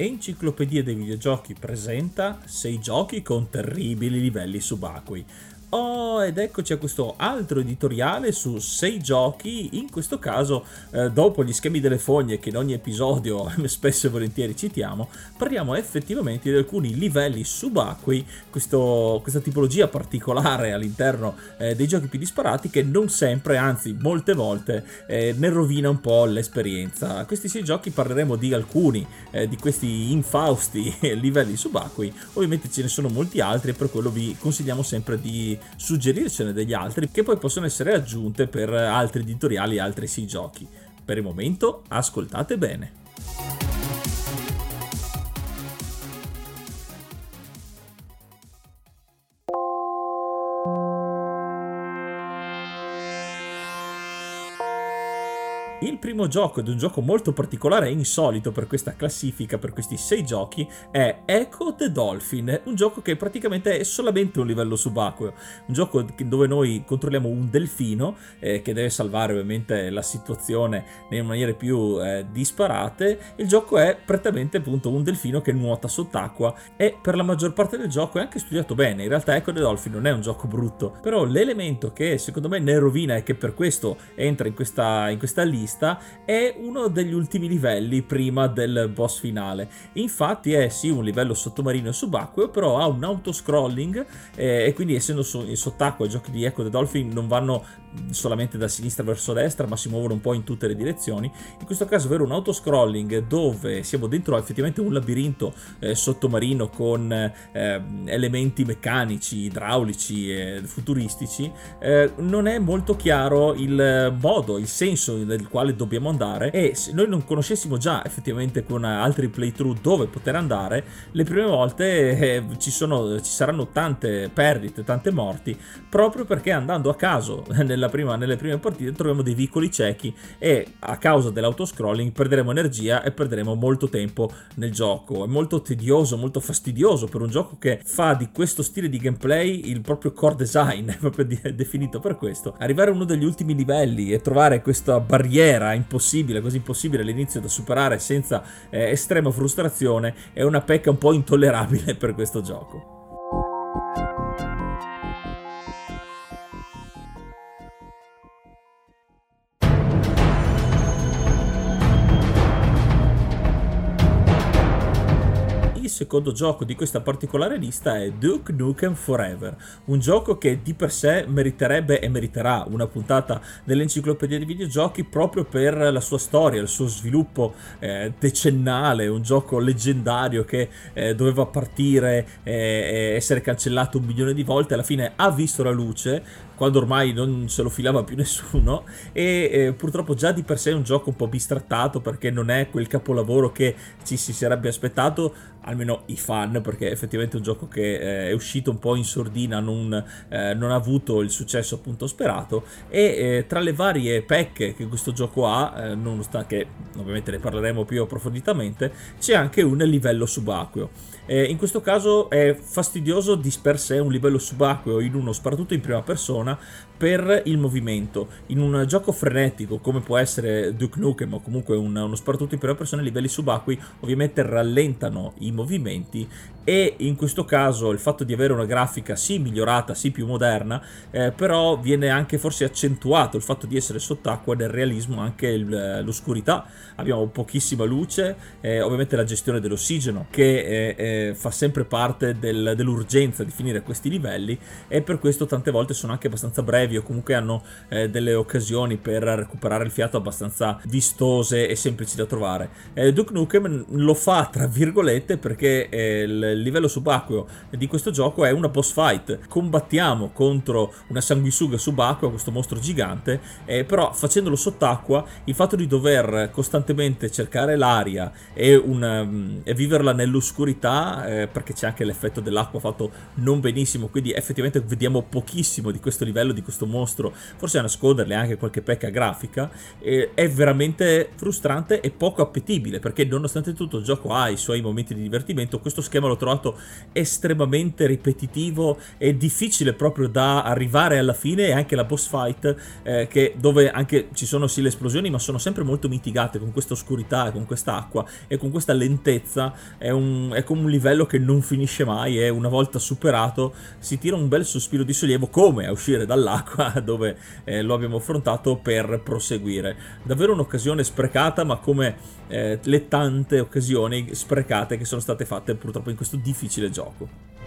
Enciclopedia dei videogiochi presenta 6 giochi con terribili livelli subacquei. Oh, ed eccoci a questo altro editoriale su 6 giochi, in questo caso eh, dopo gli schemi delle fogne che in ogni episodio spesso e volentieri citiamo, parliamo effettivamente di alcuni livelli subacquei, questo, questa tipologia particolare all'interno eh, dei giochi più disparati che non sempre, anzi molte volte, eh, ne rovina un po' l'esperienza. Questi 6 giochi parleremo di alcuni eh, di questi infausti livelli subacquei, ovviamente ce ne sono molti altri e per quello vi consigliamo sempre di suggerircene degli altri che poi possono essere aggiunte per altri editoriali e altri sì giochi. Per il momento ascoltate bene. Il primo gioco ed un gioco molto particolare e insolito per questa classifica, per questi sei giochi, è Echo the Dolphin, un gioco che praticamente è solamente un livello subacqueo, un gioco dove noi controlliamo un delfino eh, che deve salvare ovviamente la situazione nelle maniere più eh, disparate. Il gioco è prettamente appunto un delfino che nuota sott'acqua e per la maggior parte del gioco è anche studiato bene. In realtà Echo the Dolphin non è un gioco brutto, però l'elemento che secondo me ne rovina e che per questo entra in questa, in questa lista vista è uno degli ultimi livelli prima del boss finale. Infatti è sì un livello sottomarino e subacqueo, però ha un autoscrolling eh, e quindi essendo in sott'acqua i giochi di Echo the Dolphin non vanno solamente da sinistra verso destra, ma si muovono un po' in tutte le direzioni. In questo caso avere un autoscrolling dove siamo dentro effettivamente un labirinto eh, sottomarino con eh, elementi meccanici, idraulici e futuristici, eh, non è molto chiaro il modo, il senso nel quale dobbiamo andare e se noi non conoscessimo già effettivamente con altri playthrough dove poter andare, le prime volte eh, ci, sono, ci saranno tante perdite, tante morti, proprio perché andando a caso nella prima, nelle prime partite troviamo dei vicoli ciechi e a causa dell'autoscrolling perderemo energia e perderemo molto tempo nel gioco. È molto tedioso, molto fastidioso per un gioco che fa di questo stile di gameplay il proprio core design, è proprio definito per questo. Arrivare a uno degli ultimi livelli e trovare questa barriera impossibile, così impossibile all'inizio da superare senza eh, estrema frustrazione, è una pecca un po' intollerabile per questo gioco. Secondo gioco di questa particolare lista è Duke Nukem Forever, un gioco che di per sé meriterebbe e meriterà una puntata dell'enciclopedia di videogiochi proprio per la sua storia, il suo sviluppo eh, decennale, un gioco leggendario che eh, doveva partire e essere cancellato un milione di volte, alla fine ha visto la luce quando ormai non se lo filava più nessuno e eh, purtroppo già di per sé è un gioco un po' bistrattato perché non è quel capolavoro che ci si sarebbe aspettato almeno i fan, perché effettivamente è un gioco che eh, è uscito un po' in sordina, non, eh, non, ha avuto il successo appunto sperato. E eh, tra le varie pecche che questo gioco ha, eh, nonostante che ovviamente ne parleremo più approfonditamente, c'è anche un livello subacqueo. In questo caso è fastidioso di per sé un livello subacqueo in uno sparatutto in prima persona persona per il movimento. In un gioco frenetico come può essere Duke Nukem o comunque un, uno sparatutto in prima persona, i livelli subacquei ovviamente rallentano i movimenti e in questo caso il fatto di avere una grafica sì migliorata, sì più moderna, eh, però viene anche forse accentuato il fatto di essere sott'acqua nel realismo anche il, l'oscurità. Abbiamo pochissima luce, eh, ovviamente la gestione dell'ossigeno che eh, fa sempre parte del, dell'urgenza di finire questi livelli e per questo tante volte sono anche abbastanza brevi o comunque hanno eh, delle occasioni per recuperare il fiato abbastanza vistose e semplici da trovare. Eh, Duke Nukem lo fa tra virgolette perché eh, il livello subacqueo di questo gioco è una boss fight. Combattiamo contro una sanguisuga subacquea, questo mostro gigante, eh, però facendolo sott'acqua, il fatto di dover costantemente cercare l'aria e, un, um, e viverla nell'oscurità, eh, perché c'è anche l'effetto dell'acqua fatto non benissimo, quindi effettivamente vediamo pochissimo di questo livello, di questo mostro, forse a nasconderle anche qualche pecca grafica, eh, è veramente frustrante e poco appetibile, perché nonostante tutto il gioco ha i suoi momenti di divertimento, questo schema trovo trovato estremamente ripetitivo e difficile proprio da arrivare alla fine e anche la boss fight eh, che, dove anche ci sono sì le esplosioni ma sono sempre molto mitigate con questa oscurità, con questa acqua e con questa lentezza. È, un, è come un livello che non finisce mai e una volta superato si tira un bel sospiro di sollievo come a uscire dall'acqua dove eh, lo abbiamo affrontato per proseguire davvero un'occasione sprecata ma come eh, le tante occasioni sprecate che sono state fatte purtroppo in questo difficile gioco.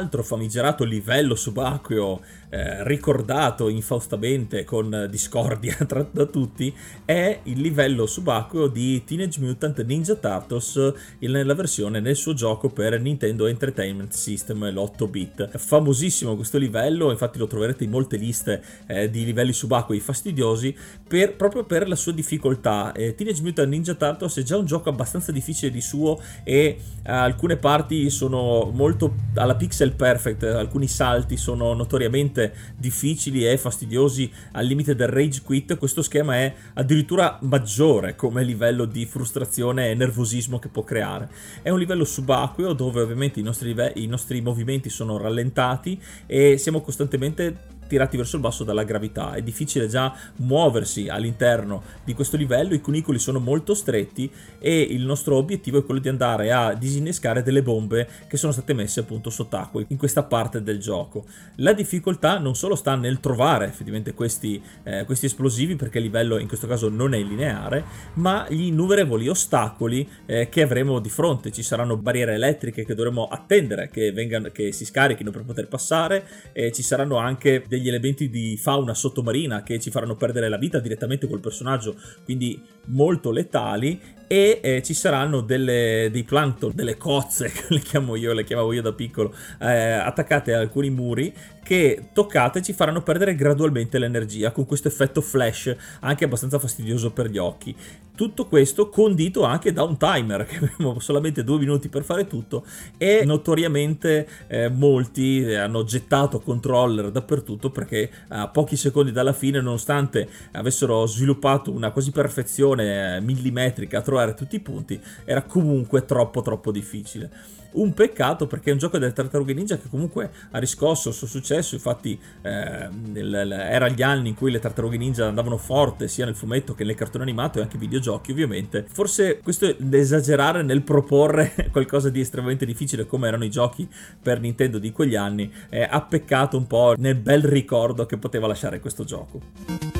Altro famigerato livello subacqueo eh, ricordato infaustamente con discordia tra, da tutti è il livello subacqueo di Teenage Mutant Ninja Turtles nella versione nel suo gioco per Nintendo Entertainment System, l'8 bit. Famosissimo questo livello, infatti lo troverete in molte liste eh, di livelli subacquei fastidiosi per, proprio per la sua difficoltà. Eh, Teenage Mutant Ninja Turtles è già un gioco abbastanza difficile di suo e alcune parti sono molto alla pixel perfect, alcuni salti sono notoriamente difficili e fastidiosi al limite del rage quit, questo schema è addirittura maggiore come livello di frustrazione e nervosismo che può creare. È un livello subacqueo dove ovviamente i nostri, i nostri movimenti sono rallentati e siamo costantemente tirati verso il basso dalla gravità. È difficile già muoversi all'interno di questo livello, i cunicoli sono molto stretti e il nostro obiettivo è quello di andare a disinnescare delle bombe che sono state messe appunto sott'acqua in questa parte del gioco. La difficoltà non solo sta nel trovare effettivamente questi, eh, questi esplosivi perché il livello in questo caso non è lineare, ma gli innumerevoli ostacoli eh, che avremo di fronte. Ci saranno barriere elettriche che dovremo attendere che, vengano, che si scarichino per poter passare, e ci saranno anche degli degli elementi di fauna sottomarina che ci faranno perdere la vita direttamente col personaggio, quindi molto letali. E eh, ci saranno delle, dei plankton, delle cozze, le chiamo io, le chiamavo io da piccolo, eh, attaccate a alcuni muri che toccate ci faranno perdere gradualmente l'energia con questo effetto flash anche abbastanza fastidioso per gli occhi. Tutto questo condito anche da un timer che abbiamo solamente due minuti per fare tutto e notoriamente eh, molti hanno gettato controller dappertutto perché a pochi secondi dalla fine nonostante avessero sviluppato una quasi perfezione eh, millimetrica a trovare tutti i punti era comunque troppo troppo difficile un peccato perché è un gioco delle tartarughe ninja che comunque ha riscosso il suo successo infatti eh, era gli anni in cui le tartarughe ninja andavano forte sia nel fumetto che nel cartone animato e anche ai videogiochi ovviamente. Forse questo è esagerare nel proporre qualcosa di estremamente difficile come erano i giochi per Nintendo di quegli anni, eh, ha peccato un po' nel bel ricordo che poteva lasciare questo gioco.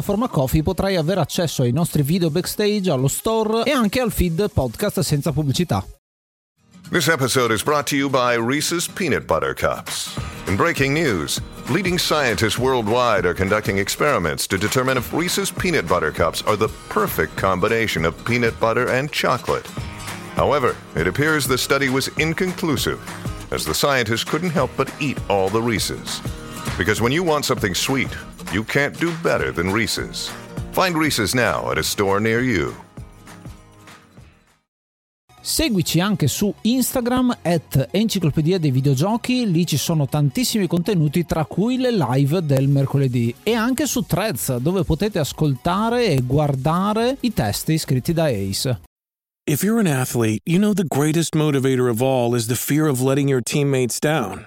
piattaforma Coffee potrai avere accesso ai nostri video backstage, allo store e anche al feed podcast senza pubblicità. This episode is brought to you by Reese's Peanut Butter Cups. In breaking news, leading scientists worldwide are conducting experiments to determine if Reese's Peanut Butter Cups are the perfect combination of peanut butter and chocolate. However, it appears the study was inconclusive, as the scientists couldn't help but eat all the Reese's. Because when you want something sweet, you can't do better than Reese's. Find Reese's now at a store near you. Seguici anche su Instagram at Enciclopedia dei Videogiochi, lì ci sono tantissimi contenuti tra cui le live del mercoledì e anche su Threads dove potete ascoltare e guardare i testi scritti da Ace. If you're an athlete, you know the greatest motivator of all is the fear of letting your teammates down.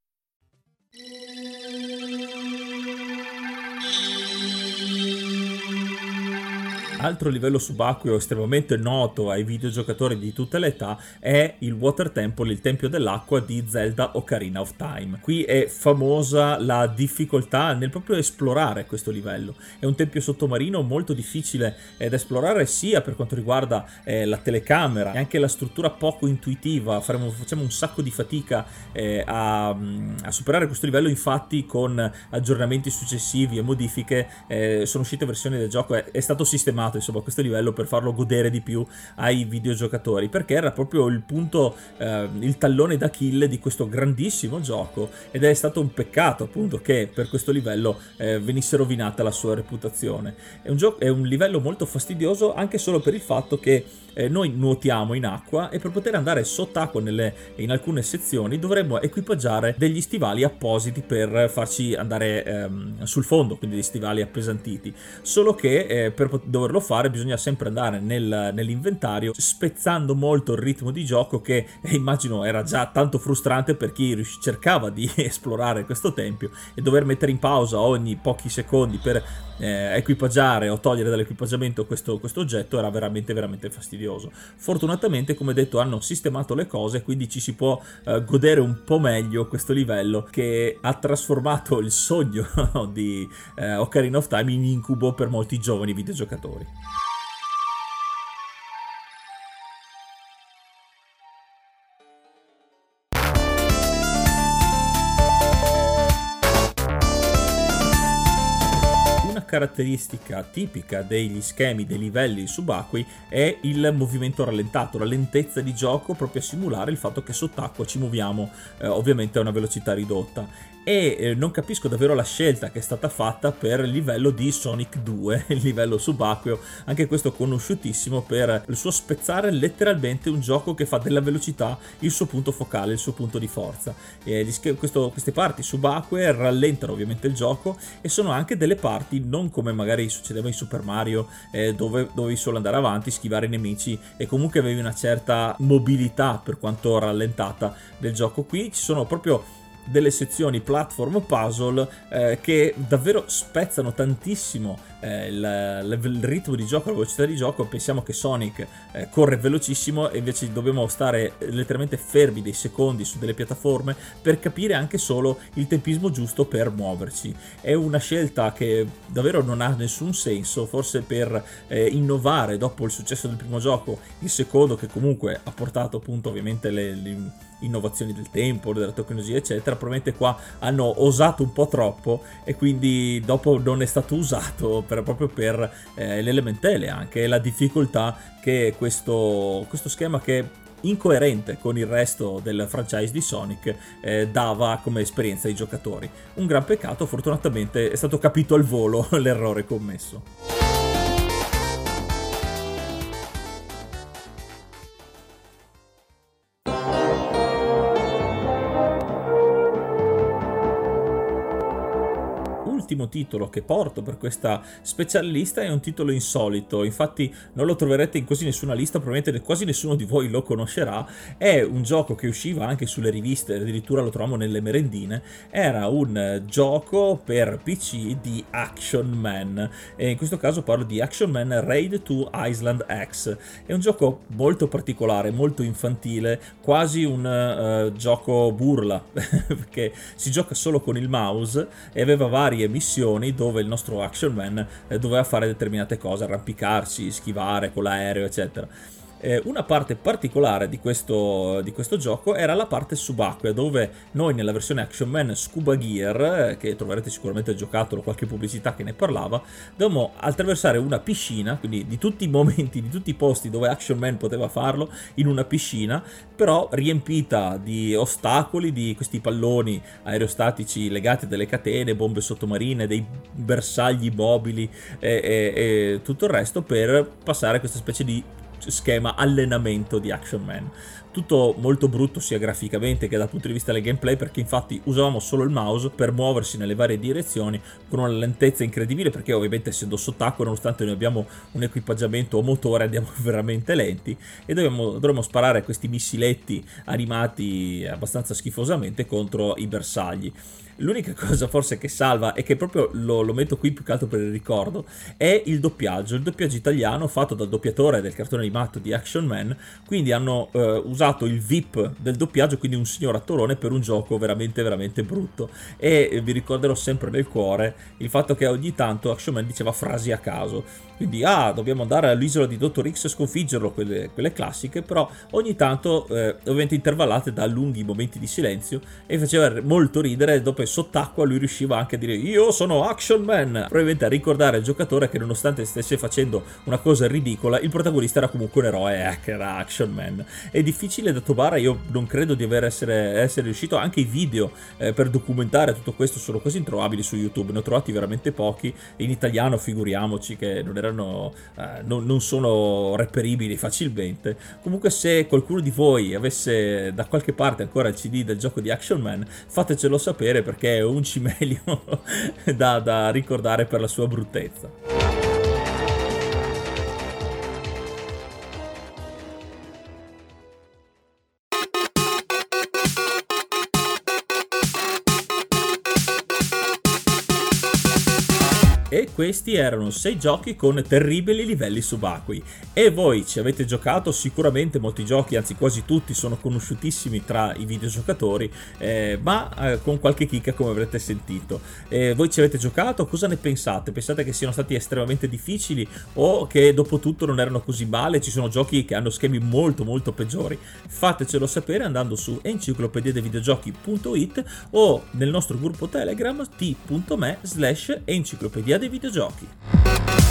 Altro livello subacqueo estremamente noto ai videogiocatori di tutte le età è il Water Temple, il Tempio dell'Acqua di Zelda Ocarina of Time. Qui è famosa la difficoltà nel proprio esplorare questo livello. È un tempio sottomarino molto difficile da esplorare sia per quanto riguarda eh, la telecamera e anche la struttura poco intuitiva. Faremo, facciamo un sacco di fatica eh, a, a, superare questo livello, infatti con aggiornamenti successivi e modifiche eh, sono uscite versioni del gioco, è, è stato sistemato sviluppato insomma questo livello per farlo godere di più ai videogiocatori perché era proprio il punto eh, il tallone d'Achille di questo grandissimo gioco ed è stato un peccato appunto che per questo livello eh, venisse rovinata la sua reputazione. È un, gioco, è un livello molto fastidioso anche solo per il fatto che eh, noi nuotiamo in acqua e per poter andare sott'acqua nelle, in alcune sezioni dovremmo equipaggiare degli stivali appositi per farci andare ehm, sul fondo, quindi degli stivali appesantiti. Solo che eh, per doverlo fare bisogna sempre andare nel, nell'inventario spezzando molto il ritmo di gioco che eh, immagino era già tanto frustrante per chi cercava di esplorare questo tempio e dover mettere in pausa ogni pochi secondi per eh, equipaggiare o togliere dall'equipaggiamento questo, questo oggetto era veramente veramente fastidioso. Fortunatamente, come detto, hanno sistemato le cose, quindi ci si può eh, godere un po' meglio questo livello che ha trasformato il sogno di eh, Ocarina of Time in incubo per molti giovani videogiocatori. Caratteristica tipica degli schemi dei livelli subacquei è il movimento rallentato, la lentezza di gioco proprio a simulare il fatto che sott'acqua ci muoviamo eh, ovviamente a una velocità ridotta e eh, non capisco davvero la scelta che è stata fatta per il livello di Sonic 2, il livello subacqueo, anche questo conosciutissimo per il suo spezzare letteralmente un gioco che fa della velocità il suo punto focale, il suo punto di forza. Questo, queste parti subacquee rallentano ovviamente il gioco e sono anche delle parti non come magari succedeva in Super Mario eh, dove dovevi solo andare avanti, schivare i nemici e comunque avevi una certa mobilità per quanto rallentata del gioco. Qui ci sono proprio delle sezioni platform puzzle eh, che davvero spezzano tantissimo eh, il, il, ritmo di gioco, la velocità di gioco, pensiamo che Sonic eh, corre velocissimo e invece dobbiamo stare letteralmente fermi dei secondi su delle piattaforme per capire anche solo il tempismo giusto per muoverci. È una scelta che davvero non ha nessun senso, forse per eh, innovare dopo il successo del primo gioco, il secondo che comunque ha portato appunto ovviamente le, le innovazioni del tempo, della tecnologia eccetera, probabilmente qua hanno osato un po' troppo e quindi dopo non è stato usato per, proprio per eh, le lamentele anche la difficoltà che questo, questo schema che incoerente con il resto del franchise di Sonic eh, dava come esperienza ai giocatori. Un gran peccato, fortunatamente è stato capito al volo l'errore commesso. L'ultimo titolo che porto per questa specialista è un titolo insolito, infatti non lo troverete in quasi nessuna lista, probabilmente quasi nessuno di voi lo conoscerà, è un gioco che usciva anche sulle riviste, addirittura lo troviamo nelle merendine, era un gioco per PC di Action Man, e in questo caso parlo di Action Man Raid to Island X, è un gioco molto particolare, molto infantile, quasi un uh, gioco burla, perché si gioca solo con il mouse e aveva varie missioni missioni dove il nostro Action Man eh, doveva fare determinate cose, arrampicarsi, schivare con l'aereo, eccetera. Eh, una parte particolare di questo, di questo, gioco era la parte subacquea, dove noi nella versione Action Man Scuba Gear, eh, che troverete sicuramente giocattolo, qualche pubblicità che ne parlava, dovevamo attraversare una piscina, quindi di tutti i momenti, di tutti i posti dove Action Man poteva farlo, in una piscina, però riempita di ostacoli, di questi palloni aerostatici legati a delle catene, bombe sottomarine, dei bersagli mobili e, e, e tutto il resto per passare questa specie di schema allenamento di Action Man. Tutto molto brutto sia graficamente che dal punto di vista del gameplay perché infatti usavamo solo il mouse per muoversi nelle varie direzioni con una lentezza incredibile perché ovviamente essendo sott'acqua nonostante noi abbiamo un equipaggiamento o motore andiamo veramente lenti e dovremmo, dovremmo sparare questi missiletti animati abbastanza schifosamente contro i bersagli. L'unica cosa forse che salva e che proprio lo, lo, metto qui più che altro per il ricordo è il doppiaggio, il doppiaggio italiano fatto dal doppiatore del cartone animato di Action Man, quindi hanno eh, usato il VIP del doppiaggio, quindi un signor attorone per un gioco veramente veramente brutto. E vi ricorderò sempre nel cuore il fatto che ogni tanto Action Man diceva frasi a caso, quindi ah dobbiamo andare all'isola di Dottor X e sconfiggerlo, quelle, quelle classiche, però ogni tanto eh, ovviamente intervallate da lunghi momenti di silenzio e faceva molto ridere dopo sott'acqua lui riusciva anche a dire io sono Action Man, probabilmente a ricordare al giocatore che nonostante stesse facendo una cosa ridicola, il protagonista era comunque un eroe, eh, che era Action Man. È difficile da trovare, io non credo di aver essere, essere riuscito, anche i video eh, per documentare tutto questo sono quasi introvabili su YouTube, ne ho trovati veramente pochi, in italiano figuriamoci che non erano, eh, non, non sono reperibili facilmente. Comunque se qualcuno di voi avesse da qualche parte ancora il CD del gioco di Action Man, fatecelo sapere perché è un cimelio da, da ricordare per la sua bruttezza. Questi erano 6 giochi con terribili livelli subacquei. E voi ci avete giocato sicuramente molti giochi, anzi quasi tutti sono conosciutissimi tra i videogiocatori, eh, ma eh, con qualche chicca come avrete sentito. Eh, voi ci avete giocato? Cosa ne pensate? Pensate che siano stati estremamente difficili o che dopo tutto non erano così male? Ci sono giochi che hanno schemi molto molto peggiori? Fatecelo sapere andando su enciclopediadevideogiochi.it o nel nostro gruppo Telegram t.me slash enciclopedia dei videogiochi.